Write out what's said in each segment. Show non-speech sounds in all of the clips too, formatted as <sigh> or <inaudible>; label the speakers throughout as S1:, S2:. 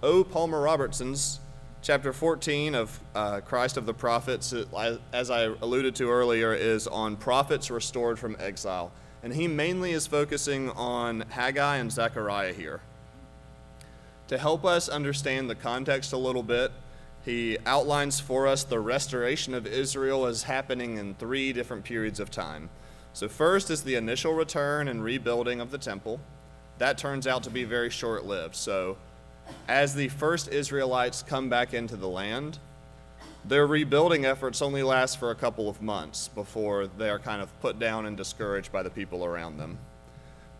S1: O. Palmer Robertson's chapter 14 of uh, Christ of the Prophets, as I alluded to earlier, is on prophets restored from exile. And he mainly is focusing on Haggai and Zechariah here. To help us understand the context a little bit, he outlines for us the restoration of Israel as happening in three different periods of time. So, first is the initial return and rebuilding of the temple. That turns out to be very short lived. So, as the first Israelites come back into the land, their rebuilding efforts only last for a couple of months before they are kind of put down and discouraged by the people around them.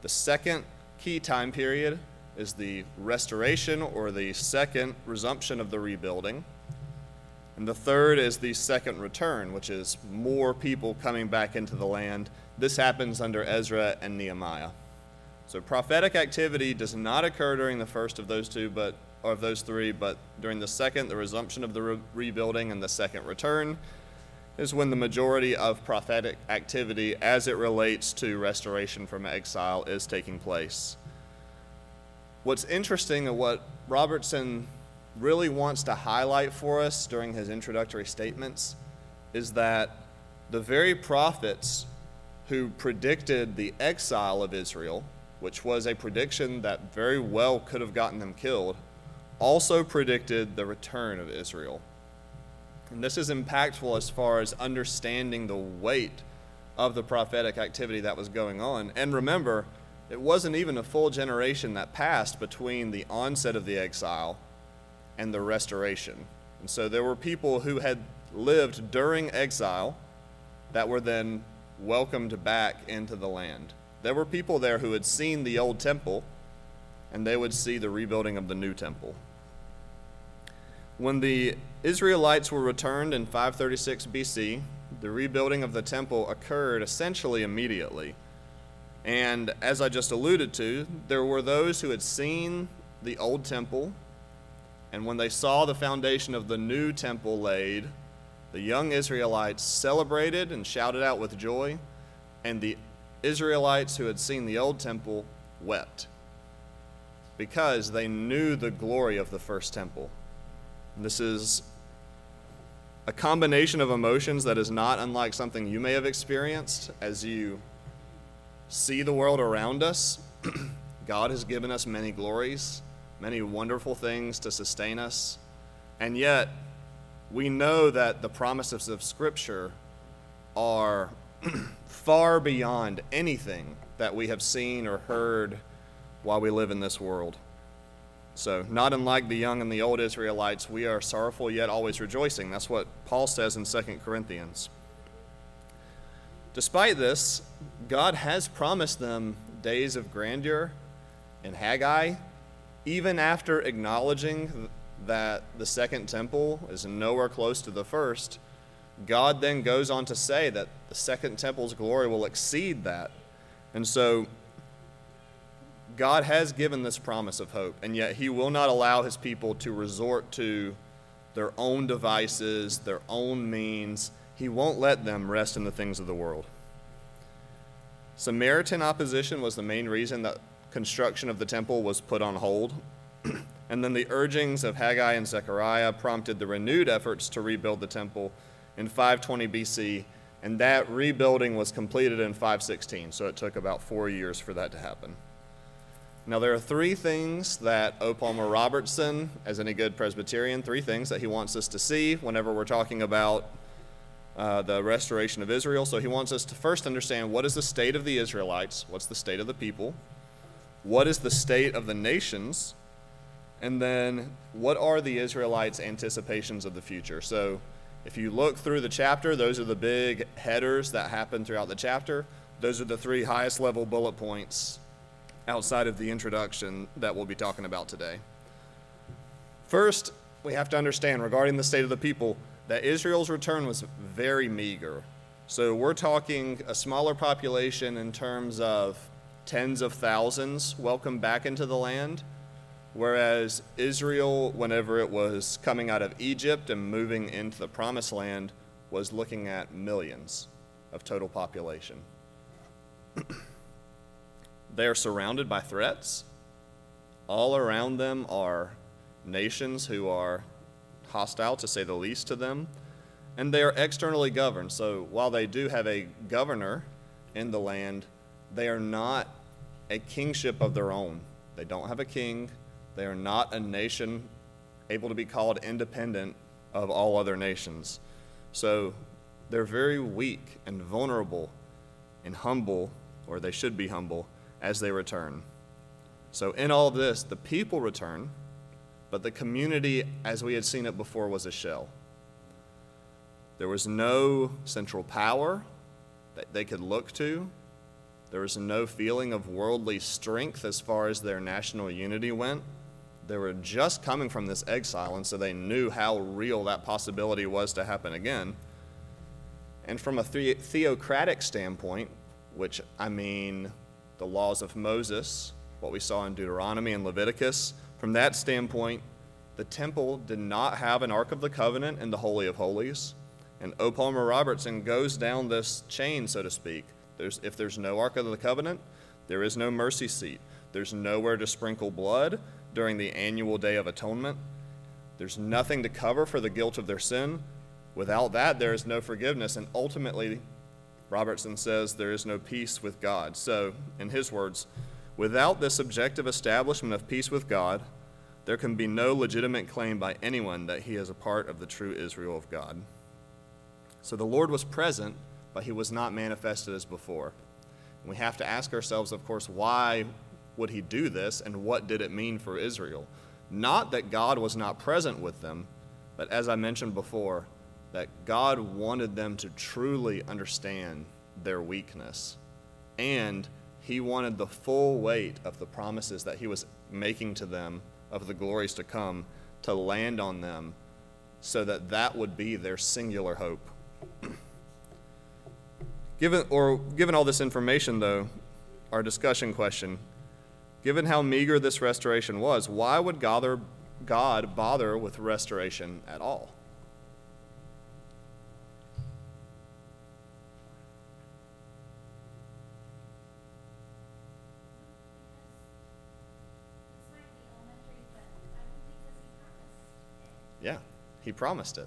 S1: The second key time period is the restoration or the second resumption of the rebuilding. And the third is the second return, which is more people coming back into the land. This happens under Ezra and Nehemiah. So prophetic activity does not occur during the first of those two, but of those three, but during the second, the resumption of the re- rebuilding and the second return is when the majority of prophetic activity as it relates to restoration from exile is taking place. What's interesting and what Robertson really wants to highlight for us during his introductory statements is that the very prophets who predicted the exile of Israel which was a prediction that very well could have gotten them killed, also predicted the return of Israel. And this is impactful as far as understanding the weight of the prophetic activity that was going on. And remember, it wasn't even a full generation that passed between the onset of the exile and the restoration. And so there were people who had lived during exile that were then welcomed back into the land. There were people there who had seen the old temple, and they would see the rebuilding of the new temple. When the Israelites were returned in 536 BC, the rebuilding of the temple occurred essentially immediately. And as I just alluded to, there were those who had seen the old temple, and when they saw the foundation of the new temple laid, the young Israelites celebrated and shouted out with joy, and the Israelites who had seen the old temple wept because they knew the glory of the first temple. This is a combination of emotions that is not unlike something you may have experienced as you see the world around us. <clears throat> God has given us many glories, many wonderful things to sustain us, and yet we know that the promises of Scripture are <clears throat> far beyond anything that we have seen or heard while we live in this world. So, not unlike the young and the old Israelites, we are sorrowful yet always rejoicing. That's what Paul says in 2 Corinthians. Despite this, God has promised them days of grandeur in Haggai, even after acknowledging that the second temple is nowhere close to the first. God then goes on to say that the second temple's glory will exceed that. And so God has given this promise of hope, and yet He will not allow His people to resort to their own devices, their own means. He won't let them rest in the things of the world. Samaritan opposition was the main reason that construction of the temple was put on hold. <clears throat> and then the urgings of Haggai and Zechariah prompted the renewed efforts to rebuild the temple in 520 BC, and that rebuilding was completed in 516, so it took about four years for that to happen. Now, there are three things that O. Palmer Robertson, as any good Presbyterian, three things that he wants us to see whenever we're talking about uh, the restoration of Israel. So he wants us to first understand what is the state of the Israelites, what's the state of the people, what is the state of the nations, and then what are the Israelites' anticipations of the future. So if you look through the chapter, those are the big headers that happen throughout the chapter. Those are the three highest level bullet points outside of the introduction that we'll be talking about today. First, we have to understand regarding the state of the people that Israel's return was very meager. So we're talking a smaller population in terms of tens of thousands welcomed back into the land Whereas Israel, whenever it was coming out of Egypt and moving into the promised land, was looking at millions of total population. <clears throat> they are surrounded by threats. All around them are nations who are hostile, to say the least, to them. And they are externally governed. So while they do have a governor in the land, they are not a kingship of their own. They don't have a king. They are not a nation able to be called independent of all other nations. So they're very weak and vulnerable and humble, or they should be humble, as they return. So, in all this, the people return, but the community, as we had seen it before, was a shell. There was no central power that they could look to. There was no feeling of worldly strength as far as their national unity went. They were just coming from this exile, and so they knew how real that possibility was to happen again. And from a the- theocratic standpoint, which I mean the laws of Moses, what we saw in Deuteronomy and Leviticus, from that standpoint, the temple did not have an Ark of the Covenant in the Holy of Holies. And O. Palmer Robertson goes down this chain, so to speak. There's, if there's no Ark of the Covenant, there is no mercy seat. There's nowhere to sprinkle blood during the annual Day of Atonement. There's nothing to cover for the guilt of their sin. Without that, there is no forgiveness. And ultimately, Robertson says there is no peace with God. So, in his words, without this objective establishment of peace with God, there can be no legitimate claim by anyone that he is a part of the true Israel of God. So the Lord was present, but he was not manifested as before. And we have to ask ourselves, of course, why would he do this and what did it mean for Israel? Not that God was not present with them, but as I mentioned before, that God wanted them to truly understand their weakness. And he wanted the full weight of the promises that he was making to them of the glories to come to land on them so that that would be their singular hope. <clears throat> given or given all this information though, our discussion question, given how meager this restoration was, why would God, bother with restoration at all? Yeah, he promised it.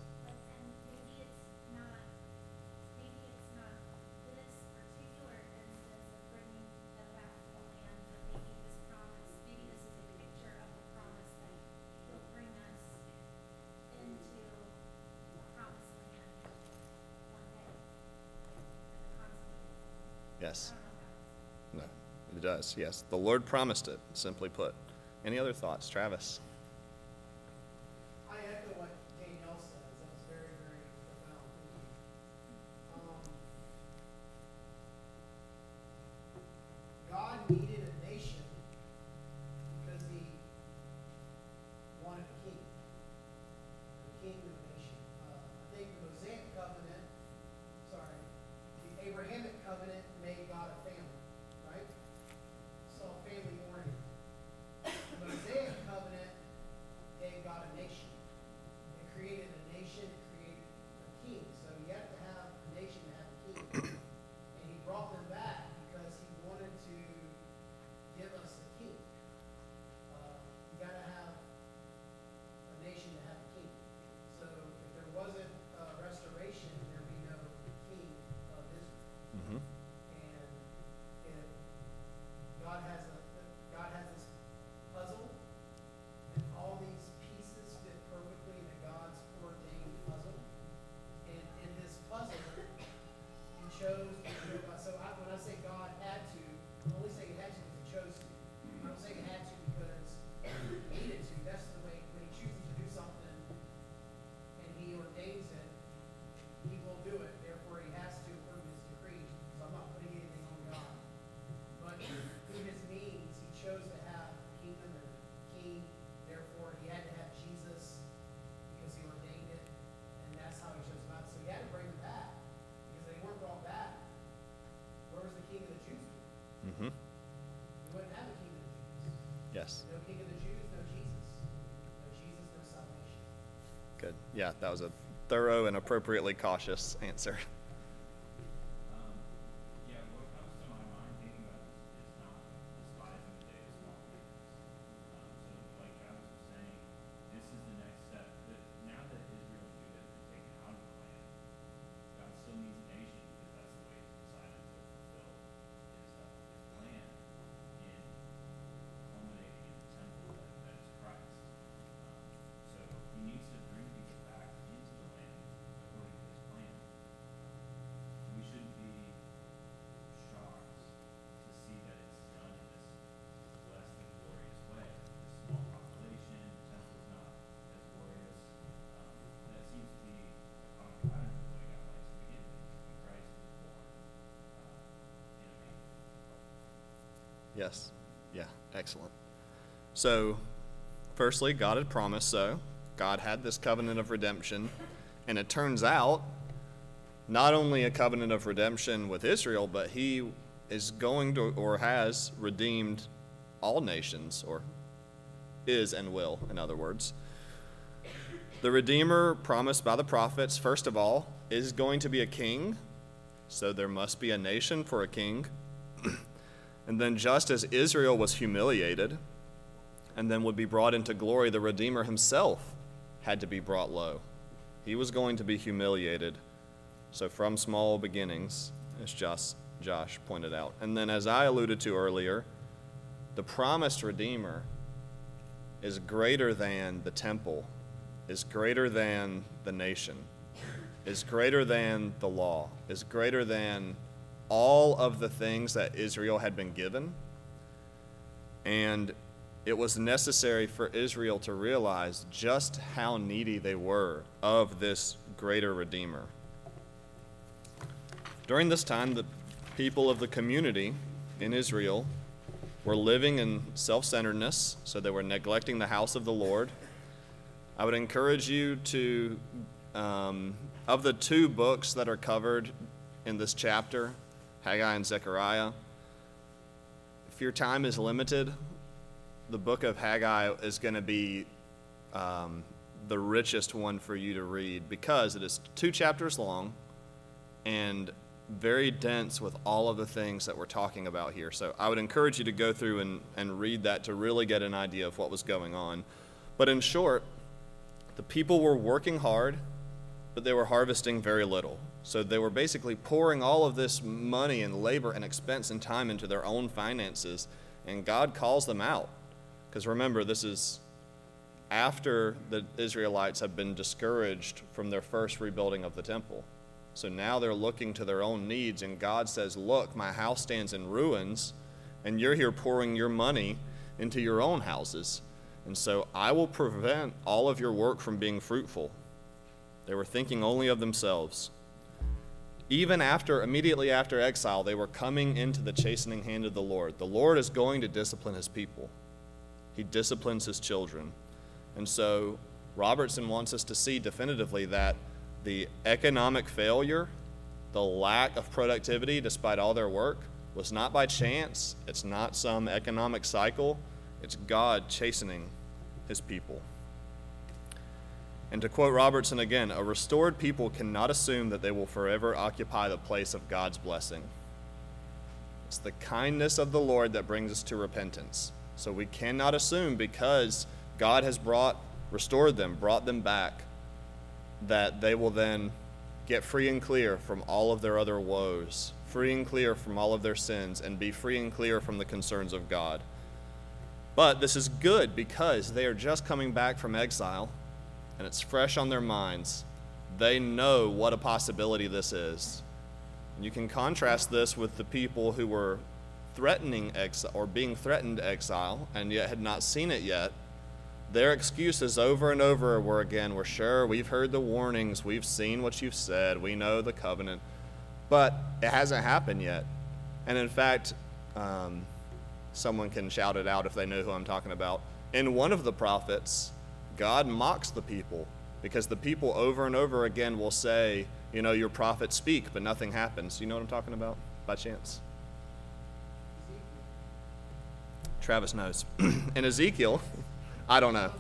S1: Yes. No, it does. Yes. The Lord promised it, simply put. Any other thoughts, Travis? Yes.
S2: No King of the Jews, no Jesus. No Jesus, no salvation.
S1: Good. Yeah, that was a thorough and appropriately cautious answer. <laughs> Yes. Yeah, excellent. So, firstly, God had promised so. God had this covenant of redemption. And it turns out, not only a covenant of redemption with Israel, but he is going to, or has, redeemed all nations, or is and will, in other words. The Redeemer promised by the prophets, first of all, is going to be a king, so there must be a nation for a king. And then, just as Israel was humiliated and then would be brought into glory, the Redeemer himself had to be brought low. He was going to be humiliated. So, from small beginnings, as Josh, Josh pointed out. And then, as I alluded to earlier, the promised Redeemer is greater than the temple, is greater than the nation, is greater than the law, is greater than all of the things that Israel had been given. And it was necessary for Israel to realize just how needy they were of this greater Redeemer. During this time, the people of the community in Israel were living in self centeredness, so they were neglecting the house of the Lord. I would encourage you to, um, of the two books that are covered in this chapter, Haggai and Zechariah, if your time is limited, the book of Haggai is going to be um, the richest one for you to read because it is two chapters long and very dense with all of the things that we're talking about here. So I would encourage you to go through and, and read that to really get an idea of what was going on. But in short, the people were working hard, but they were harvesting very little. So they were basically pouring all of this money and labor and expense and time into their own finances, and God calls them out. Because remember, this is after the Israelites have been discouraged from their first rebuilding of the temple. So now they're looking to their own needs, and God says, Look, my house stands in ruins, and you're here pouring your money into your own houses. And so I will prevent all of your work from being fruitful. They were thinking only of themselves. Even after, immediately after exile, they were coming into the chastening hand of the Lord. The Lord is going to discipline his people. He disciplines his children. And so Robertson wants us to see definitively that the economic failure, the lack of productivity despite all their work, was not by chance. It's not some economic cycle. It's God chastening his people. And to quote Robertson again, a restored people cannot assume that they will forever occupy the place of God's blessing. It's the kindness of the Lord that brings us to repentance. So we cannot assume because God has brought, restored them, brought them back, that they will then get free and clear from all of their other woes, free and clear from all of their sins, and be free and clear from the concerns of God. But this is good because they are just coming back from exile and it's fresh on their minds. They know what a possibility this is. And you can contrast this with the people who were threatening exile or being threatened exile and yet had not seen it yet, their excuses over and over were again, we're sure, we've heard the warnings, we've seen what you've said, we know the covenant, but it hasn't happened yet. And in fact, um, someone can shout it out if they know who I'm talking about. In one of the prophets, God mocks the people because the people over and over again will say, you know, your prophets speak, but nothing happens. You know what I'm talking about by chance? Travis knows. <clears throat> in Ezekiel, I don't know.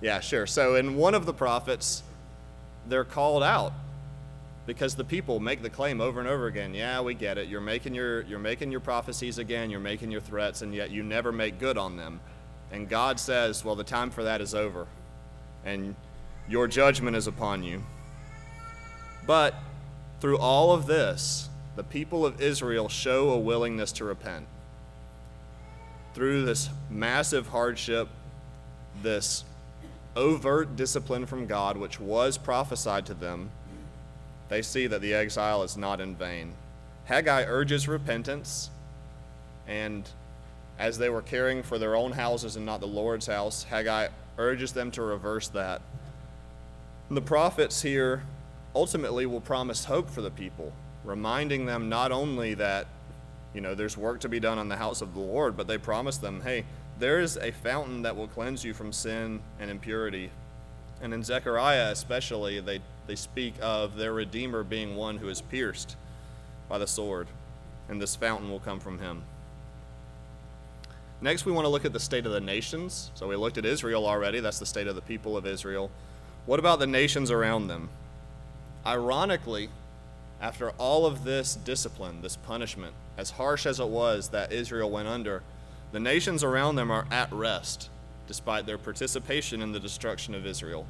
S1: Yeah, sure. So in one of the prophets, they're called out because the people make the claim over and over again. Yeah, we get it. You're making your you're making your prophecies again, you're making your threats and yet you never make good on them. And God says, "Well, the time for that is over. And your judgment is upon you." But through all of this, the people of Israel show a willingness to repent through this massive hardship, this overt discipline from God, which was prophesied to them, they see that the exile is not in vain. Haggai urges repentance, and as they were caring for their own houses and not the Lord's house, Haggai urges them to reverse that. The prophets here ultimately will promise hope for the people, reminding them not only that You know, there's work to be done on the house of the Lord, but they promise them, hey, there is a fountain that will cleanse you from sin and impurity. And in Zechariah, especially, they, they speak of their Redeemer being one who is pierced by the sword, and this fountain will come from him. Next, we want to look at the state of the nations. So we looked at Israel already, that's the state of the people of Israel. What about the nations around them? Ironically, after all of this discipline, this punishment, as harsh as it was that Israel went under, the nations around them are at rest despite their participation in the destruction of Israel.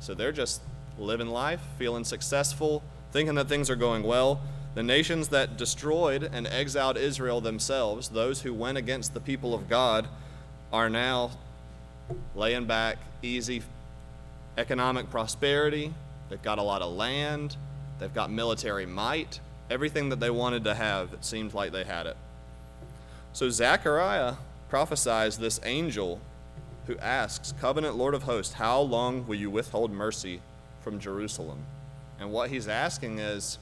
S1: So they're just living life, feeling successful, thinking that things are going well. The nations that destroyed and exiled Israel themselves, those who went against the people of God, are now laying back easy economic prosperity. They've got a lot of land. They've got military might. Everything that they wanted to have, it seemed like they had it. So Zechariah prophesies this angel who asks, Covenant Lord of hosts, how long will you withhold mercy from Jerusalem? And what he's asking is,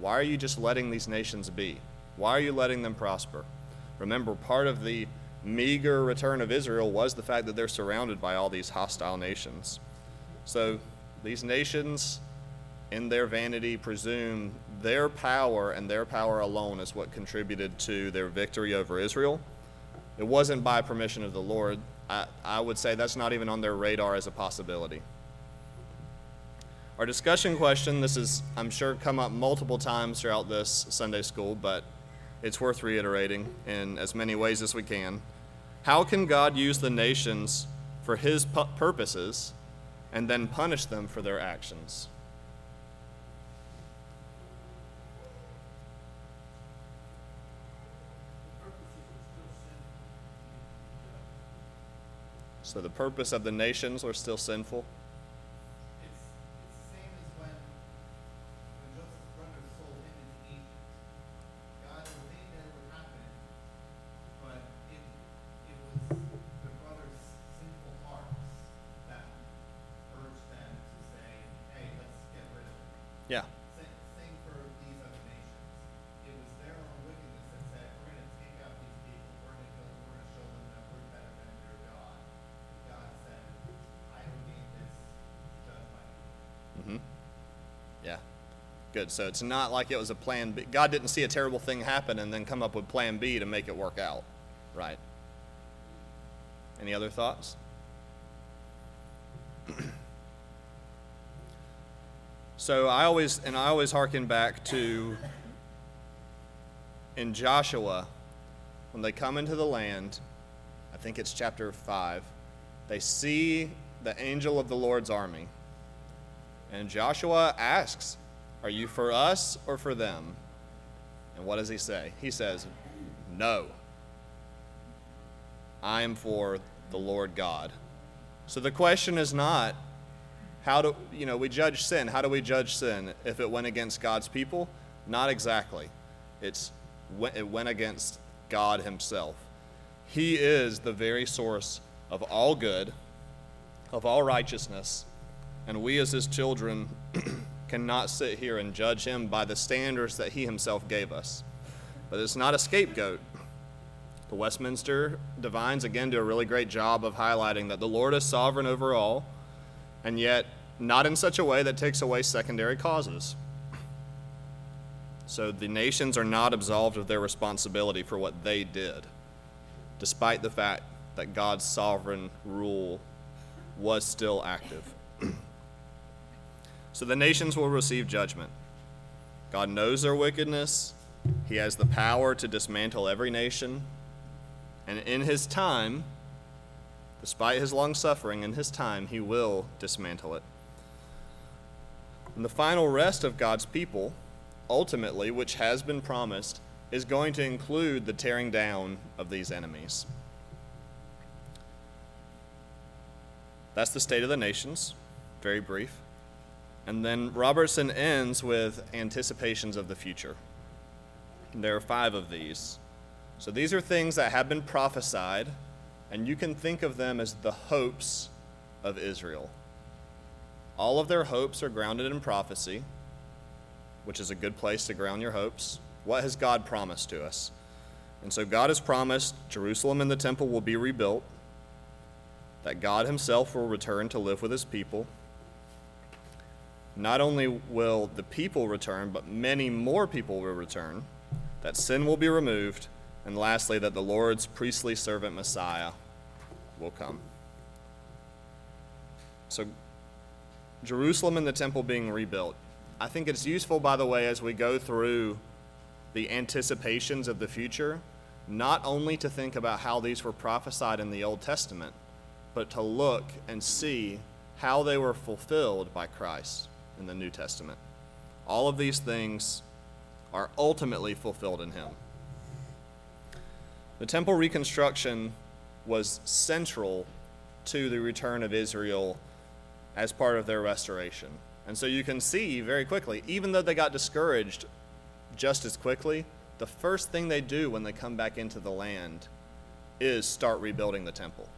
S1: why are you just letting these nations be? Why are you letting them prosper? Remember, part of the meager return of Israel was the fact that they're surrounded by all these hostile nations. So these nations, in their vanity, presume their power and their power alone is what contributed to their victory over Israel. It wasn't by permission of the Lord. I, I would say that's not even on their radar as a possibility. Our discussion question this is, I'm sure, come up multiple times throughout this Sunday school, but it's worth reiterating in as many ways as we can. How can God use the nations for his pu- purposes and then punish them for their actions? So the purpose of the nations are still sinful? Good. So it's not like it was a plan B. God didn't see a terrible thing happen and then come up with plan B to make it work out. Right. Any other thoughts? <clears throat> so I always and I always hearken back to in Joshua when they come into the land, I think it's chapter 5, they see the angel of the Lord's army. And Joshua asks, Are you for us or for them? And what does he say? He says, No. I am for the Lord God. So the question is not, how do you know we judge sin? How do we judge sin if it went against God's people? Not exactly. It's it went against God Himself. He is the very source of all good, of all righteousness, and we as His children <clears throat> cannot sit here and judge Him by the standards that He Himself gave us. But it's not a scapegoat. The Westminster Divines again do a really great job of highlighting that the Lord is sovereign over all, and yet not in such a way that takes away secondary causes. So the nations are not absolved of their responsibility for what they did, despite the fact that God's sovereign rule was still active. So the nations will receive judgment. God knows their wickedness, He has the power to dismantle every nation, and in His time, despite His long suffering, in His time, He will dismantle it. And the final rest of God's people, ultimately, which has been promised, is going to include the tearing down of these enemies. That's the state of the nations, very brief. And then Robertson ends with anticipations of the future. And there are five of these. So these are things that have been prophesied, and you can think of them as the hopes of Israel. All of their hopes are grounded in prophecy, which is a good place to ground your hopes. What has God promised to us? And so God has promised Jerusalem and the temple will be rebuilt, that God himself will return to live with his people. Not only will the people return, but many more people will return, that sin will be removed, and lastly, that the Lord's priestly servant Messiah will come. So, Jerusalem and the temple being rebuilt. I think it's useful, by the way, as we go through the anticipations of the future, not only to think about how these were prophesied in the Old Testament, but to look and see how they were fulfilled by Christ in the New Testament. All of these things are ultimately fulfilled in Him. The temple reconstruction was central to the return of Israel as part of their restoration. And so you can see very quickly, even though they got discouraged just as quickly, the first thing they do when they come back into the land is start rebuilding the temple.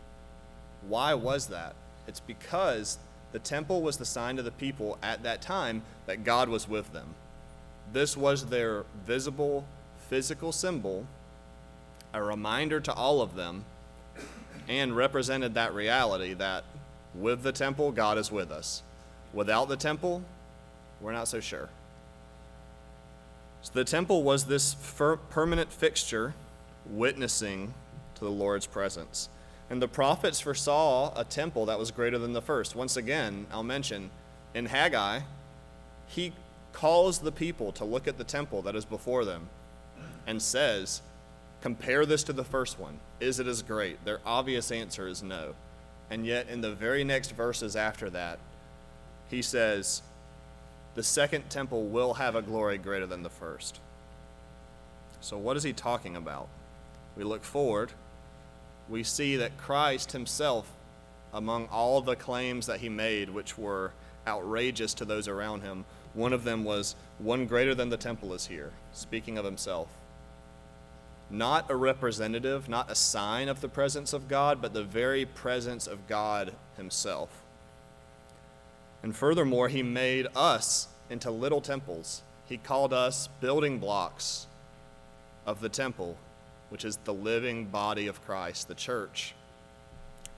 S1: Why was that? It's because the temple was the sign to the people at that time that God was with them. This was their visible, physical symbol, a reminder to all of them, and represented that reality that with the temple, God is with us. Without the temple, we're not so sure. So the temple was this permanent fixture witnessing to the Lord's presence. And the prophets foresaw a temple that was greater than the first. Once again, I'll mention in Haggai, he calls the people to look at the temple that is before them and says, Compare this to the first one. Is it as great? Their obvious answer is no. And yet, in the very next verses after that, he says, The second temple will have a glory greater than the first. So, what is he talking about? We look forward, we see that Christ himself, among all the claims that he made, which were outrageous to those around him, one of them was, One greater than the temple is here, speaking of himself not a representative, not a sign of the presence of God, but the very presence of God Himself. And furthermore, He made us into little temples. He called us building blocks of the temple, which is the living body of Christ, the church,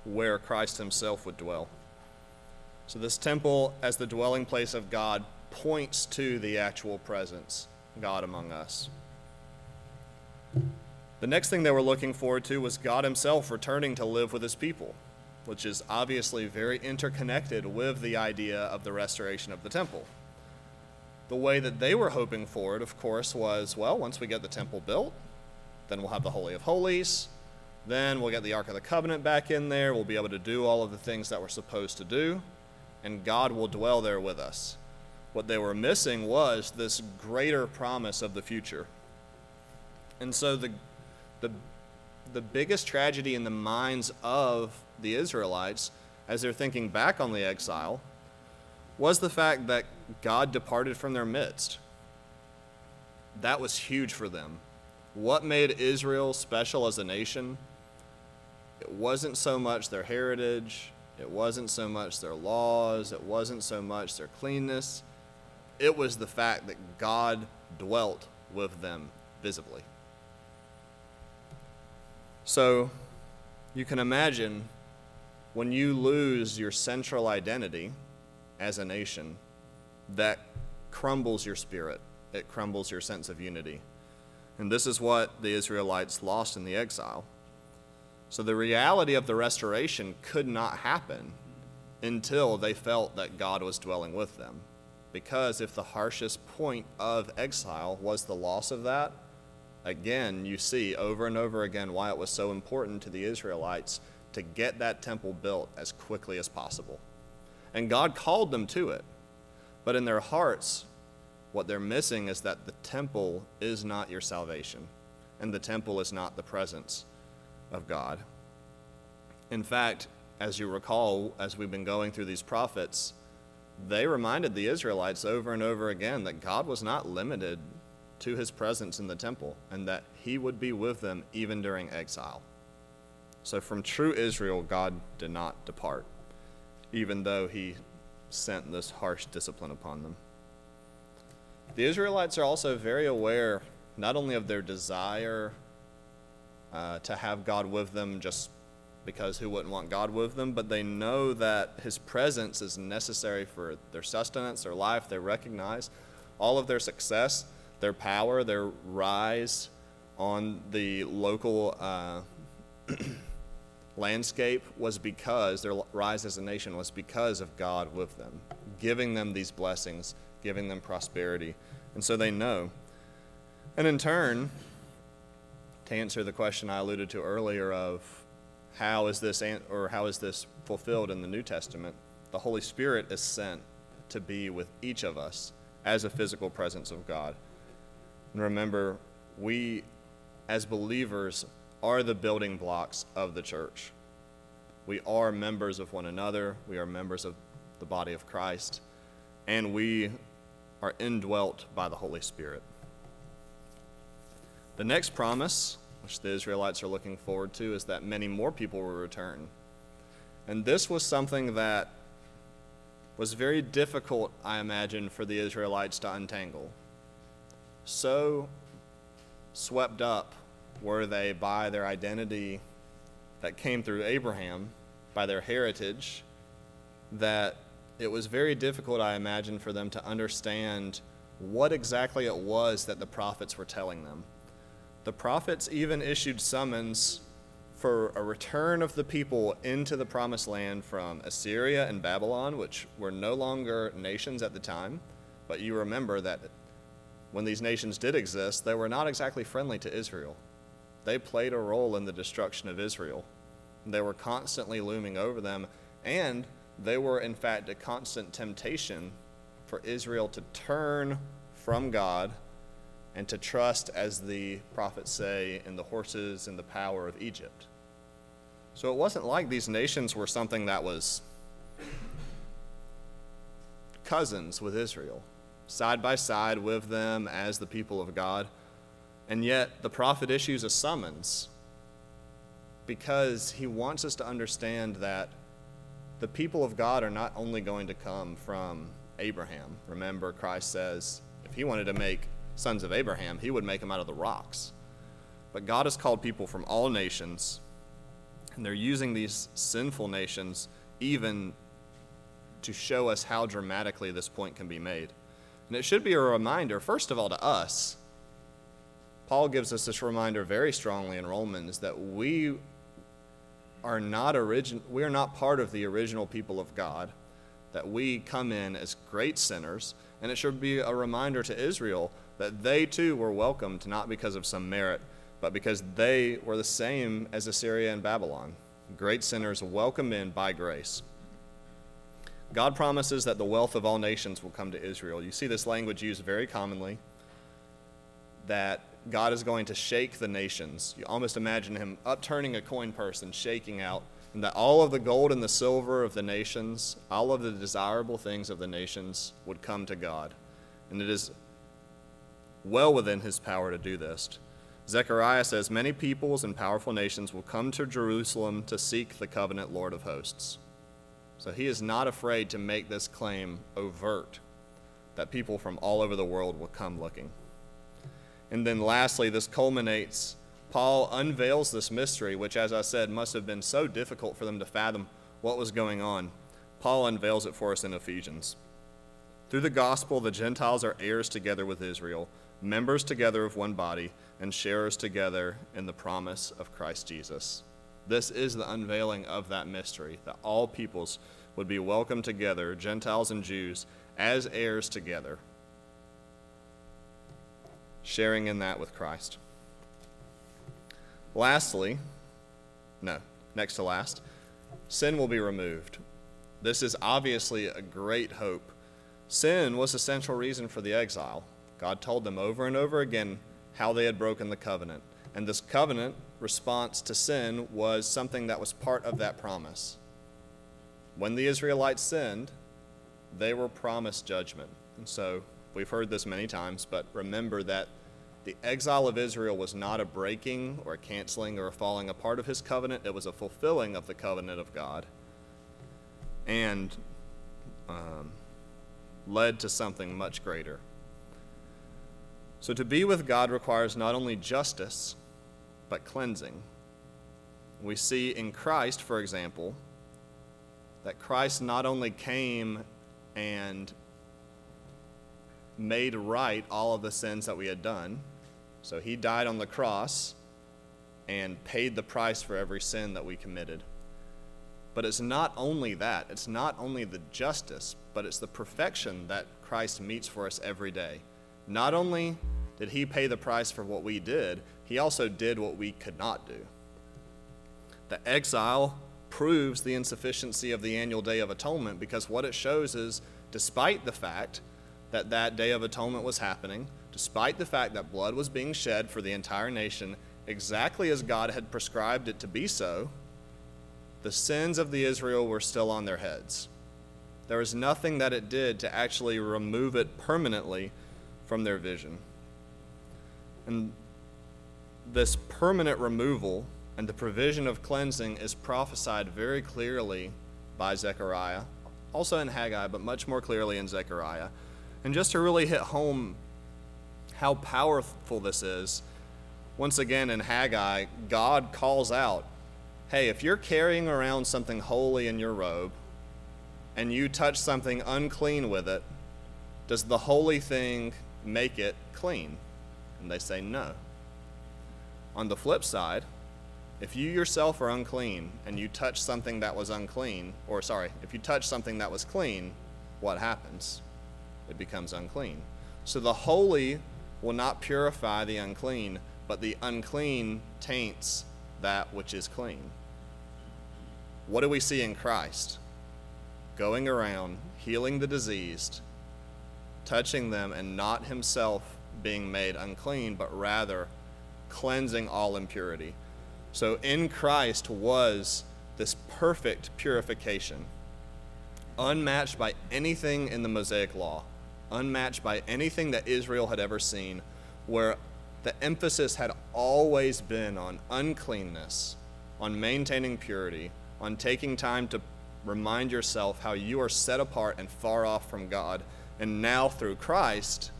S1: where Christ Himself would dwell. So, this temple, as the dwelling place of God, points to the actual presence, God among us. The next thing they were looking forward to was God Himself returning to live with His people, which is obviously very interconnected with the idea of the restoration of the temple. The way that they were hoping for it, of course, was well, once we get the temple built, then we'll have the Holy of Holies, then we'll get the Ark of the Covenant back in there, we'll be able to do all of the things that we're supposed to do, and God will dwell there with us. What they were missing was this greater promise of the future. And so the the, the biggest tragedy in the minds of the Israelites as they're thinking back on the exile was the fact that God departed from their midst. That was huge for them. What made Israel special as a nation? It wasn't so much their heritage, it wasn't so much their laws, it wasn't so much their cleanness. It was the fact that God dwelt with them visibly. So you can imagine when you lose your central identity as a nation, that crumbles your spirit, it crumbles your sense of unity. And this is what the Israelites lost in the exile. So the reality of the restoration could not happen until they felt that God was dwelling with them. Because if the harshest point of exile was the loss of that, again, you see over and over again why it was so important to the Israelites to get that temple built as quickly as possible. And God called them to it. But in their hearts, what they're missing is that the temple is not your salvation, and the temple is not the presence of God. In fact, as you recall, as we've been going through these prophets, they reminded the Israelites over and over again that God was not limited to his presence in the temple and that he would be with them even during exile. So from true Israel, God did not depart, even though he sent this harsh discipline upon them. The Israelites are also very aware not only of their desire uh, to have God with them just because who wouldn't want God with them? But they know that His presence is necessary for their sustenance, their life. They recognize all of their success, their power, their rise on the local uh, <clears throat> landscape was because their rise as a nation was because of God with them, giving them these blessings, giving them prosperity. And so they know. And in turn, to answer the question I alluded to earlier of how is this an- or how is this fulfilled in the New Testament, the Holy Spirit is sent to be with each of us as a physical presence of God. And remember, we as believers are the building blocks of the church. We are members of one another, we are members of the body of Christ, and we are indwelt by the Holy Spirit. The next promise, which the Israelites are looking forward to, is that many more people will return. And this was something that was very difficult, I imagine, for the Israelites to untangle. So swept up were they by their identity that came through Abraham, by their heritage, that it was very difficult, I imagine, for them to understand what exactly it was that the prophets were telling them. The prophets even issued summons for a return of the people into the promised land from Assyria and Babylon, which were no longer nations at the time. But you remember that when these nations did exist, they were not exactly friendly to Israel. They played a role in the destruction of Israel. They were constantly looming over them, and they were, in fact, a constant temptation for Israel to turn from God and to trust, as the prophets say, in the horses and the power of Egypt. So it wasn't like these nations were something that was cousins with Israel, side by side with them as the people of God. And yet the prophet issues a summons because he wants us to understand that the people of God are not only going to come from Abraham. Remember, Christ says if he wanted to make sons of Abraham, he would make them out of the rocks. But God has called people from all nations, and they're using these sinful nations even to show us how dramatically this point can be made. And it should be a reminder, first of all, to us. Paul gives us this reminder very strongly in Romans that we are not origin we are not part of the original people of God, that we come in as great sinners, and it should be a reminder to Israel that they too were welcomed not because of some merit, but because they were the same as Assyria and Babylon, great sinners welcomed in by grace. God promises that the wealth of all nations will come to Israel. You see this language used very commonly that God is going to shake the nations. You almost imagine him upturning a coin purse and shaking out, and that all of the gold and the silver of the nations, all of the desirable things of the nations would come to God. And it is well within his power to do this. Zechariah says, Many peoples and powerful nations will come to Jerusalem to seek the covenant Lord of hosts. So he is not afraid to make this claim overt that people from all over the world will come looking. And then lastly, this culminates. Paul unveils this mystery, which, as I said, must have been so difficult for them to fathom what was going on. Paul unveils it for us in Ephesians. Through the gospel, the Gentiles are heirs together with Israel, members together of one body, and sharers together in the promise of Christ Jesus. This is the unveiling of that mystery that all peoples would be welcomed together, Gentiles and Jews, as heirs together sharing in that with Christ. Lastly, no, next to last, sin will be removed. This is obviously a great hope. Sin was the central reason for the exile. God told them over and over again how they had broken the covenant. And this covenant response to sin was something that was part of that promise. When the Israelites sinned, they were promised judgment. And so we've heard this many times, but remember that the exile of Israel was not a breaking or a canceling or a falling apart of his covenant, it was a fulfilling of the covenant of God and um, led to something much greater. So, to be with God requires not only justice, but cleansing. We see in Christ, for example, that Christ not only came and made right all of the sins that we had done, so he died on the cross and paid the price for every sin that we committed. But it's not only that, it's not only the justice, but it's the perfection that Christ meets for us every day. Not only did he pay the price for what we did, he also did what we could not do. The exile proves the insufficiency of the annual Day of Atonement because what it shows is, despite the fact that that Day of Atonement was happening, despite the fact that blood was being shed for the entire nation, exactly as God had prescribed it to be so, the sins of the Israel were still on their heads. There was nothing that it did to actually remove it permanently from their vision. And this permanent removal and the provision of cleansing is prophesied very clearly by Zechariah, also in Haggai, but much more clearly in Zechariah. And just to really hit home how powerful this is, once again in Haggai, God calls out, Hey, if you're carrying around something holy in your robe and you touch something unclean with it, does the holy thing make it clean? And they say no. On the flip side, if you yourself are unclean and you touch something that was unclean, or sorry, if you touch something that was clean, what happens? It becomes unclean. So the holy will not purify the unclean, but the unclean taints that which is clean. What do we see in Christ? Going around, healing the diseased, touching them, and not himself being made unclean, but rather cleansing all impurity. So in Christ was this perfect purification, unmatched by anything in the Mosaic law, unmatched by anything that Israel had ever seen, where the emphasis had always been on uncleanness, on maintaining purity, on taking time to remind yourself how you are set apart and far off from God. And now through Christ,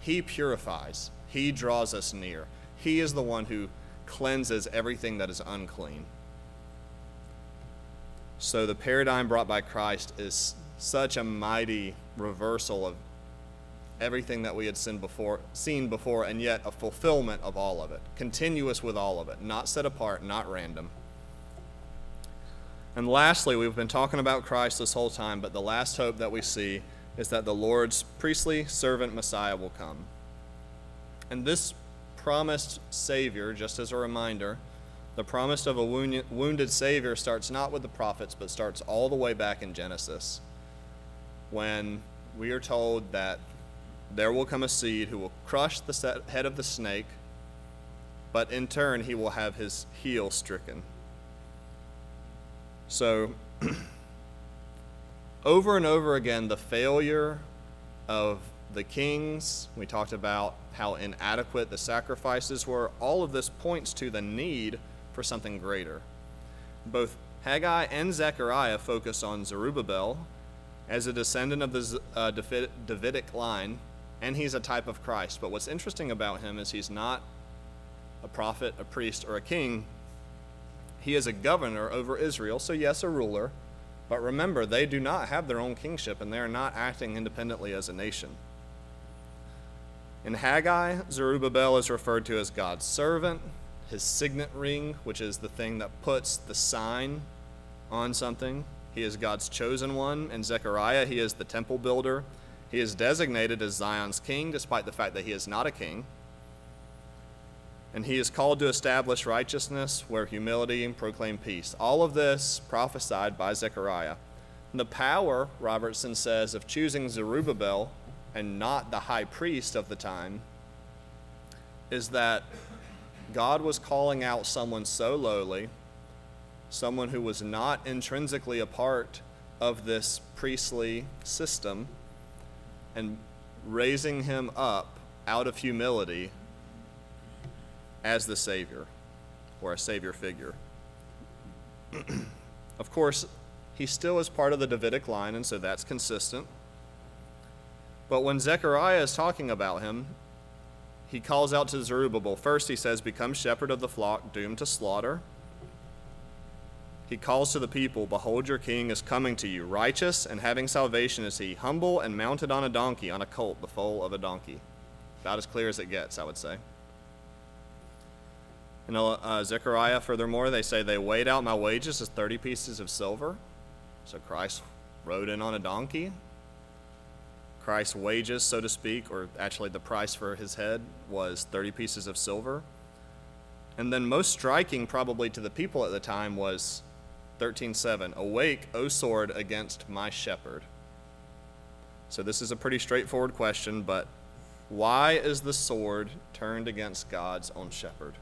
S1: He purifies, He draws us near. He is the one who cleanses everything that is unclean. So the paradigm brought by Christ is such a mighty reversal of everything that we had seen before, seen before, and yet a fulfillment of all of it, continuous with all of it, not set apart, not random. And lastly, we've been talking about Christ this whole time, but the last hope that we see is that the Lord's priestly servant Messiah will come. And this promised Savior, just as a reminder, the promise of a wounded Savior starts not with the prophets, but starts all the way back in Genesis, when we are told that there will come a seed who will crush the head of the snake, but in turn he will have his heel stricken. So, <clears throat> over and over again, the failure of the kings, we talked about how inadequate the sacrifices were. All of this points to the need for something greater. Both Haggai and Zechariah focus on Zerubbabel as a descendant of the uh, Davidic line, and he's a type of Christ. But what's interesting about him is he's not a prophet, a priest, or a king. He is a governor over Israel, so yes, a ruler. But remember, they do not have their own kingship, and they are not acting independently as a nation. In Haggai, Zerubbabel is referred to as God's servant, his signet ring, which is the thing that puts the sign on something. He is God's chosen one. In Zechariah, he is the temple builder. He is designated as Zion's king, despite the fact that he is not a king. And he is called to establish righteousness where humility and proclaim peace. All of this prophesied by Zechariah. And the power, Robertson says, of choosing Zerubbabel and not the high priest of the time is that God was calling out someone so lowly, someone who was not intrinsically a part of this priestly system, and raising him up out of humility as the Savior or a Savior figure. <clears throat> of course, he still is part of the Davidic line, and so that's consistent. But when Zechariah is talking about him, he calls out to Zerubbabel. First, he says, Become shepherd of the flock, doomed to slaughter. He calls to the people, Behold, your king is coming to you. Righteous and having salvation is he, humble and mounted on a donkey, on a colt, the foal of a donkey. About as clear as it gets, I would say. In uh, Zechariah, furthermore, they say, They weighed out my wages as 30 pieces of silver. So Christ rode in on a donkey. Christ's wages, so to speak, or actually the price for his head, was 30 pieces of silver. And then, most striking probably to the people at the time, was 13:7 Awake, O sword, against my shepherd. So this is a pretty straightforward question, but why is the sword turned against God's own shepherd?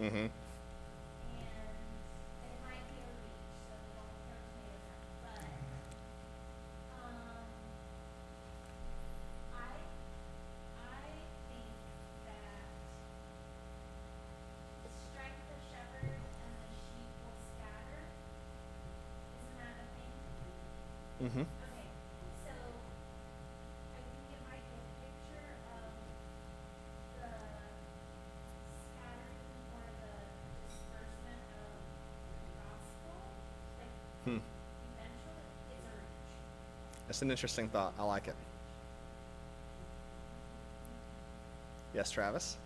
S1: Mm-hmm. Hmm. That's an interesting thought. I like it. Yes, Travis?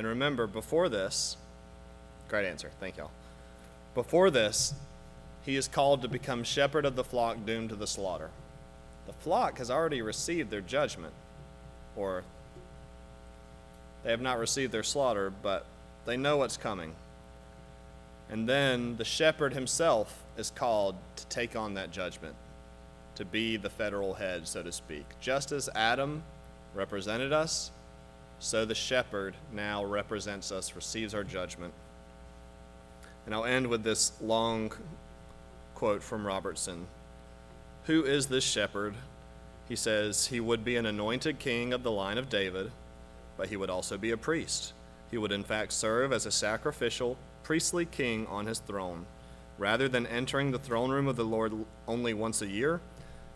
S2: And
S1: remember, before this, great answer. Thank y'all. Before this, he is called to become shepherd of the flock doomed to the slaughter. The flock has already received their judgment, or they have not received their slaughter, but they know what's coming. And then the shepherd himself is called to take on that judgment, to be the federal head, so to speak. Just as Adam represented us, so the shepherd now represents us, receives our judgment. And I'll end with this long quote from Robertson Who is this shepherd? He says he would be an anointed king of the line of David, but he would also be a priest. He would, in fact, serve as a sacrificial, priestly king on his throne. Rather than entering the throne room of the Lord only once a year,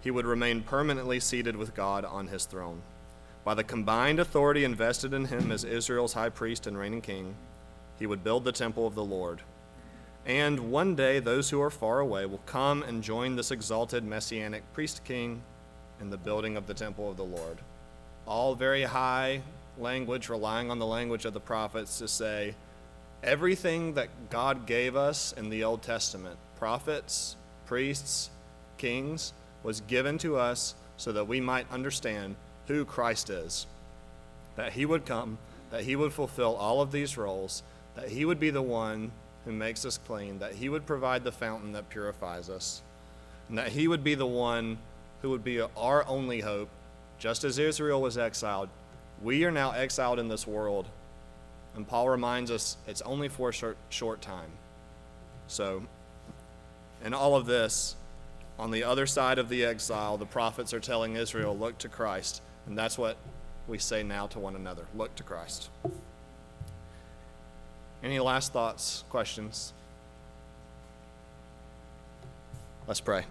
S1: he would remain permanently seated with God on his throne. By the combined authority invested in him as Israel's high priest and reigning king, he would build the temple of the Lord. And one day, those who are far away will come and join this exalted messianic priest king in the building of the temple of the Lord. All very high language, relying on the language of the prophets to say everything that God gave us in the Old Testament prophets, priests, kings was given to us so that we might understand who Christ is. That he would come, that he would fulfill all of these roles, that he would be the one who makes us clean, that he would provide the fountain that purifies us, and that he would be the one who would be our only hope, just as Israel was exiled. We are now exiled in this world, and Paul reminds us it's only for a short, short time. So, in all of this, on the other side of the exile, the prophets are telling Israel, look to Christ. And that's what we say now to one another look to Christ. Any last thoughts, questions? Let's pray.